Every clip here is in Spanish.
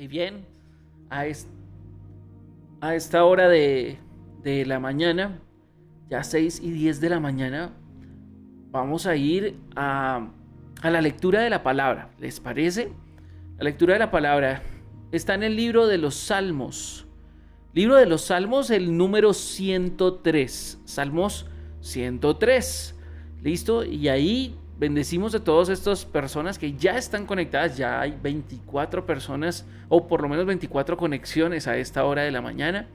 Y bien, a, a esta hora de, de la mañana, ya 6 y 10 de la mañana, vamos a ir a, a la lectura de la palabra. ¿Les parece? La lectura de la palabra está en el libro de los Salmos. Libro de los Salmos, el número 103. Salmos 103. ¿Listo? Y ahí bendecimos a todas estas personas que ya están conectadas. Ya hay 24 personas, o por lo menos 24 conexiones a esta hora de la mañana.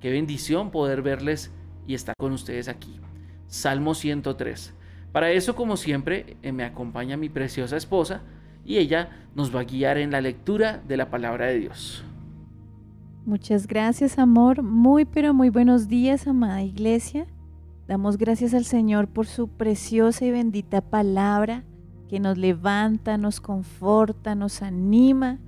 Qué bendición poder verles y estar con ustedes aquí. Salmo 103. Para eso, como siempre, eh, me acompaña mi preciosa esposa y ella nos va a guiar en la lectura de la palabra de Dios. Muchas gracias, amor. Muy, pero muy buenos días, amada iglesia. Damos gracias al Señor por su preciosa y bendita palabra que nos levanta, nos conforta, nos anima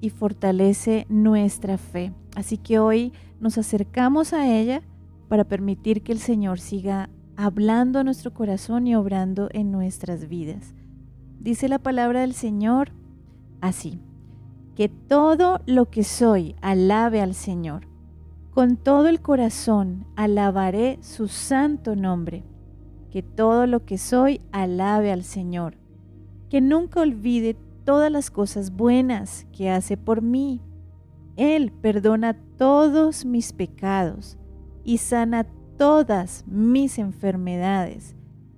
y fortalece nuestra fe. Así que hoy nos acercamos a ella para permitir que el Señor siga hablando a nuestro corazón y obrando en nuestras vidas. Dice la palabra del Señor así, que todo lo que soy alabe al Señor. Con todo el corazón alabaré su santo nombre. Que todo lo que soy alabe al Señor. Que nunca olvide todas las cosas buenas que hace por mí. Él perdona todos mis pecados y sana todas mis enfermedades.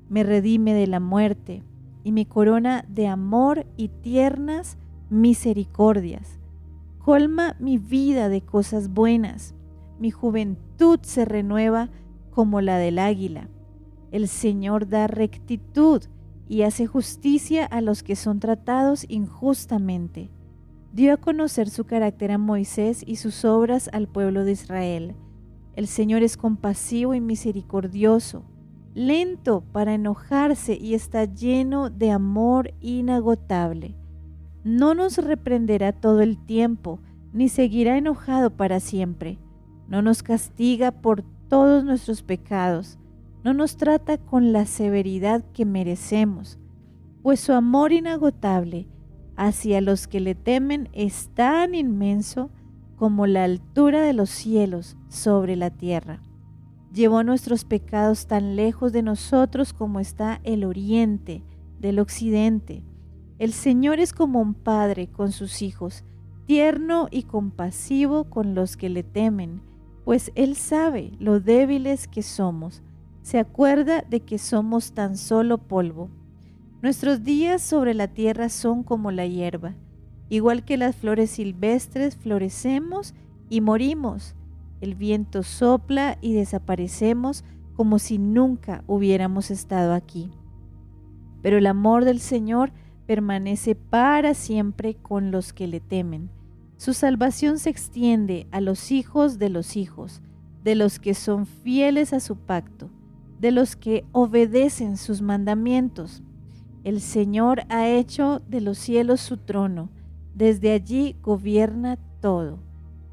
Me redime de la muerte y me corona de amor y tiernas misericordias. Colma mi vida de cosas buenas mi juventud se renueva como la del águila. El Señor da rectitud y hace justicia a los que son tratados injustamente. Dio a conocer su carácter a Moisés y sus obras al pueblo de Israel. El Señor es compasivo y misericordioso, lento para enojarse y está lleno de amor inagotable. No nos reprenderá todo el tiempo, ni seguirá enojado para siempre no nos castiga por todos nuestros pecados, no nos trata con la severidad que merecemos, pues su amor inagotable hacia los que le temen es tan inmenso como la altura de los cielos sobre la tierra. Llevó nuestros pecados tan lejos de nosotros como está el oriente del occidente. El Señor es como un padre con sus hijos, tierno y compasivo con los que le temen pues Él sabe lo débiles que somos, se acuerda de que somos tan solo polvo. Nuestros días sobre la tierra son como la hierba, igual que las flores silvestres florecemos y morimos. El viento sopla y desaparecemos como si nunca hubiéramos estado aquí. Pero el amor del Señor permanece para siempre con los que le temen su salvación se extiende a los hijos de los hijos, de los que son fieles a su pacto, de los que obedecen sus mandamientos. El Señor ha hecho de los cielos su trono, desde allí gobierna todo.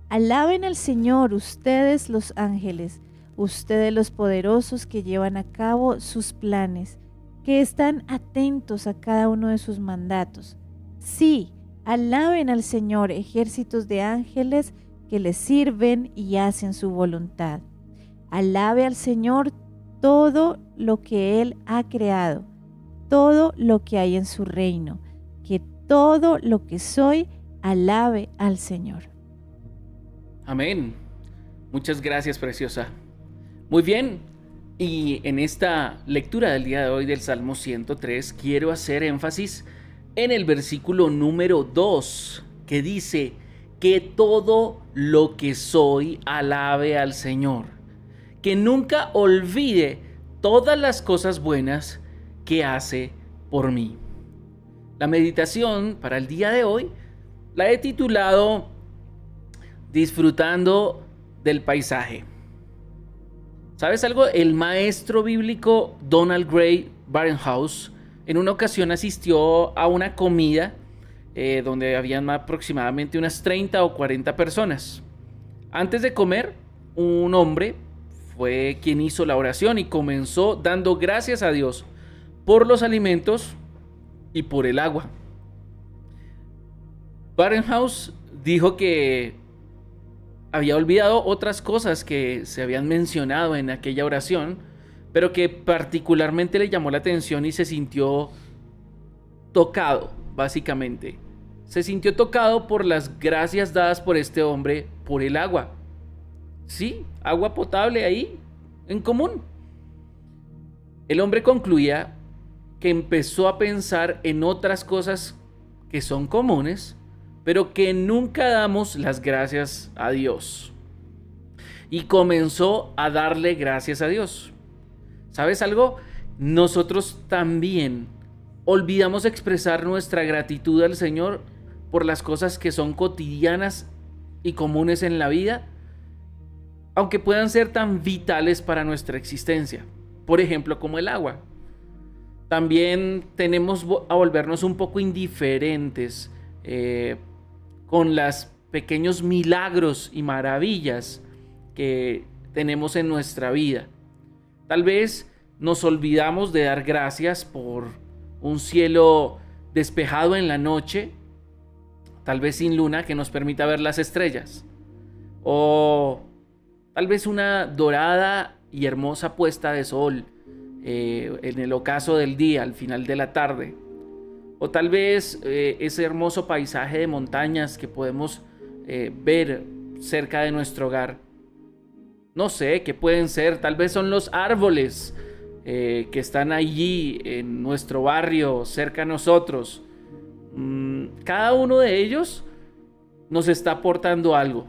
Alaben al Señor ustedes los ángeles, ustedes los poderosos que llevan a cabo sus planes, que están atentos a cada uno de sus mandatos. Sí, Alaben al Señor ejércitos de ángeles que le sirven y hacen su voluntad. Alabe al Señor todo lo que Él ha creado, todo lo que hay en su reino, que todo lo que soy alabe al Señor. Amén. Muchas gracias, preciosa. Muy bien, y en esta lectura del día de hoy del Salmo 103 quiero hacer énfasis en el versículo número 2, que dice, que todo lo que soy alabe al Señor, que nunca olvide todas las cosas buenas que hace por mí. La meditación para el día de hoy la he titulado Disfrutando del paisaje. ¿Sabes algo? El maestro bíblico Donald Gray Barenhouse en una ocasión asistió a una comida eh, donde habían aproximadamente unas 30 o 40 personas. Antes de comer, un hombre fue quien hizo la oración y comenzó dando gracias a Dios por los alimentos y por el agua. Barenhouse dijo que había olvidado otras cosas que se habían mencionado en aquella oración, pero que particularmente le llamó la atención y se sintió tocado, básicamente. Se sintió tocado por las gracias dadas por este hombre por el agua. Sí, agua potable ahí, en común. El hombre concluía que empezó a pensar en otras cosas que son comunes, pero que nunca damos las gracias a Dios. Y comenzó a darle gracias a Dios. ¿Sabes algo? Nosotros también olvidamos expresar nuestra gratitud al Señor por las cosas que son cotidianas y comunes en la vida, aunque puedan ser tan vitales para nuestra existencia. Por ejemplo, como el agua. También tenemos a volvernos un poco indiferentes eh, con los pequeños milagros y maravillas que tenemos en nuestra vida. Tal vez nos olvidamos de dar gracias por un cielo despejado en la noche, tal vez sin luna que nos permita ver las estrellas. O tal vez una dorada y hermosa puesta de sol eh, en el ocaso del día, al final de la tarde. O tal vez eh, ese hermoso paisaje de montañas que podemos eh, ver cerca de nuestro hogar no sé, qué pueden ser, tal vez son los árboles eh, que están allí en nuestro barrio, cerca a nosotros. Mm, cada uno de ellos nos está aportando algo.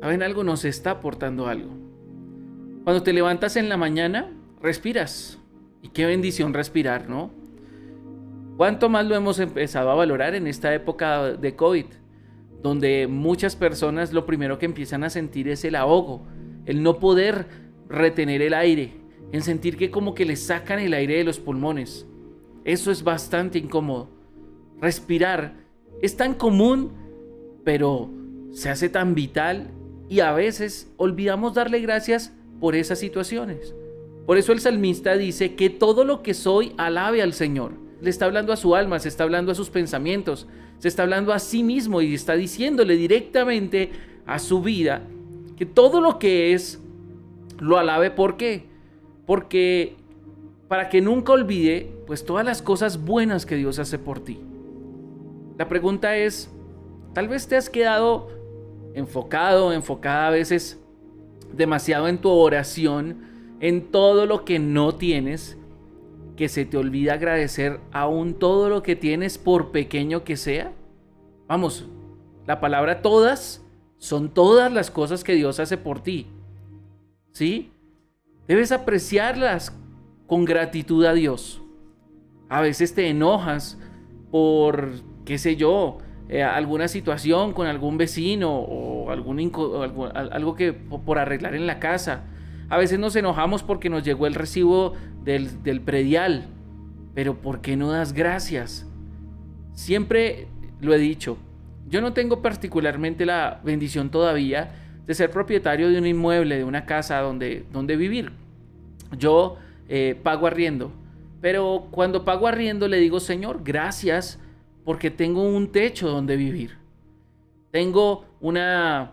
¿Saben algo? Nos está aportando algo. Cuando te levantas en la mañana, respiras. Y qué bendición respirar, ¿no? ¿Cuánto más lo hemos empezado a valorar en esta época de COVID? donde muchas personas lo primero que empiezan a sentir es el ahogo, el no poder retener el aire, en sentir que como que le sacan el aire de los pulmones. Eso es bastante incómodo. Respirar es tan común, pero se hace tan vital y a veces olvidamos darle gracias por esas situaciones. Por eso el salmista dice que todo lo que soy alabe al Señor. Le está hablando a su alma, se está hablando a sus pensamientos, se está hablando a sí mismo y está diciéndole directamente a su vida que todo lo que es lo alabe. ¿Por qué? Porque para que nunca olvide pues todas las cosas buenas que Dios hace por ti. La pregunta es, tal vez te has quedado enfocado, enfocada a veces demasiado en tu oración, en todo lo que no tienes que se te olvida agradecer aún todo lo que tienes por pequeño que sea? Vamos, la palabra todas son todas las cosas que Dios hace por ti. ¿Sí? Debes apreciarlas con gratitud a Dios. A veces te enojas por, qué sé yo, eh, alguna situación con algún vecino o algún, algo que por arreglar en la casa. A veces nos enojamos porque nos llegó el recibo del, predial. Pero ¿por qué no das gracias? Siempre lo he dicho, yo no tengo particularmente la bendición todavía de ser propietario de un inmueble, de una casa donde, donde vivir. Yo eh, pago arriendo, pero cuando pago arriendo le digo, Señor, gracias porque tengo un techo donde vivir. Tengo una,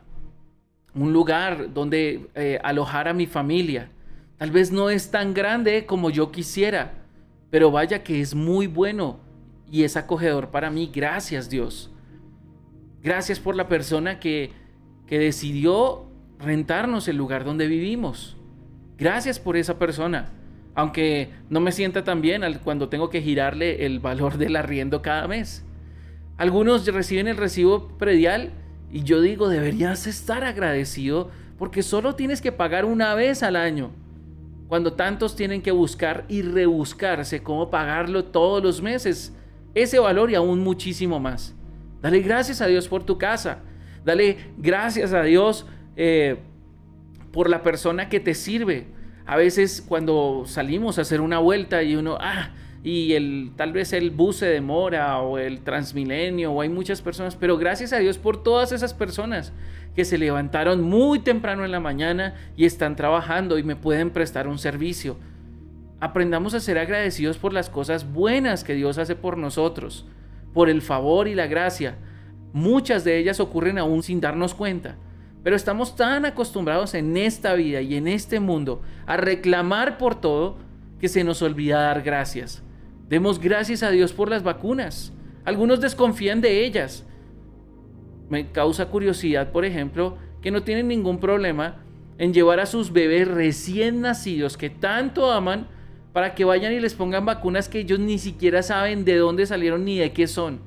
un lugar donde eh, alojar a mi familia. Tal vez no es tan grande como yo quisiera, pero vaya que es muy bueno y es acogedor para mí. Gracias Dios. Gracias por la persona que, que decidió rentarnos el lugar donde vivimos. Gracias por esa persona. Aunque no me sienta tan bien cuando tengo que girarle el valor del arriendo cada mes. Algunos reciben el recibo predial y yo digo, deberías estar agradecido porque solo tienes que pagar una vez al año cuando tantos tienen que buscar y rebuscarse cómo pagarlo todos los meses, ese valor y aún muchísimo más. Dale gracias a Dios por tu casa. Dale gracias a Dios eh, por la persona que te sirve. A veces cuando salimos a hacer una vuelta y uno, ah, y el, tal vez el bus se demora o el transmilenio o hay muchas personas, pero gracias a Dios por todas esas personas que se levantaron muy temprano en la mañana y están trabajando y me pueden prestar un servicio. Aprendamos a ser agradecidos por las cosas buenas que Dios hace por nosotros, por el favor y la gracia. Muchas de ellas ocurren aún sin darnos cuenta. Pero estamos tan acostumbrados en esta vida y en este mundo a reclamar por todo que se nos olvida dar gracias. Demos gracias a Dios por las vacunas. Algunos desconfían de ellas. Me causa curiosidad, por ejemplo, que no tienen ningún problema en llevar a sus bebés recién nacidos que tanto aman para que vayan y les pongan vacunas que ellos ni siquiera saben de dónde salieron ni de qué son.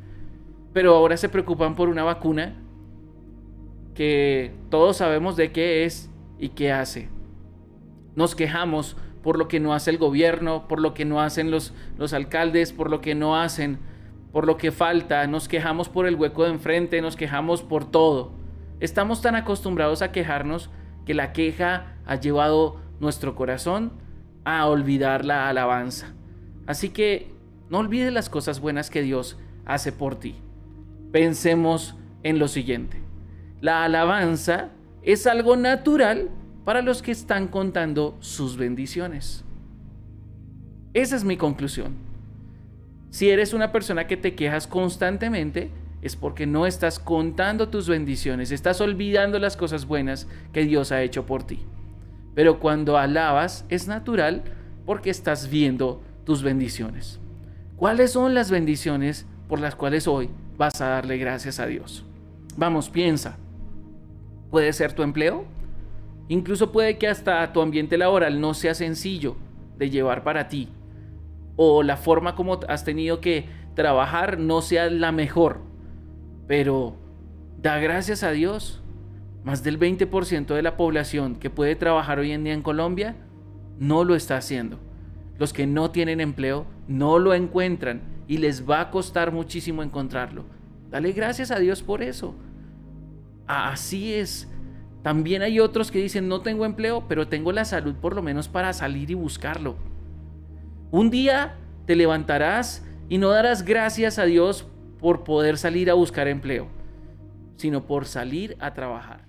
Pero ahora se preocupan por una vacuna que todos sabemos de qué es y qué hace. Nos quejamos por lo que no hace el gobierno, por lo que no hacen los, los alcaldes, por lo que no hacen, por lo que falta, nos quejamos por el hueco de enfrente, nos quejamos por todo. Estamos tan acostumbrados a quejarnos que la queja ha llevado nuestro corazón a olvidar la alabanza. Así que no olvides las cosas buenas que Dios hace por ti. Pensemos en lo siguiente. La alabanza es algo natural para los que están contando sus bendiciones. Esa es mi conclusión. Si eres una persona que te quejas constantemente, es porque no estás contando tus bendiciones, estás olvidando las cosas buenas que Dios ha hecho por ti. Pero cuando alabas es natural porque estás viendo tus bendiciones. ¿Cuáles son las bendiciones por las cuales hoy vas a darle gracias a Dios? Vamos, piensa. ¿Puede ser tu empleo? Incluso puede que hasta tu ambiente laboral no sea sencillo de llevar para ti. O la forma como has tenido que trabajar no sea la mejor. Pero da gracias a Dios. Más del 20% de la población que puede trabajar hoy en día en Colombia no lo está haciendo. Los que no tienen empleo no lo encuentran y les va a costar muchísimo encontrarlo. Dale gracias a Dios por eso. Así es. También hay otros que dicen no tengo empleo, pero tengo la salud por lo menos para salir y buscarlo. Un día te levantarás y no darás gracias a Dios por poder salir a buscar empleo, sino por salir a trabajar.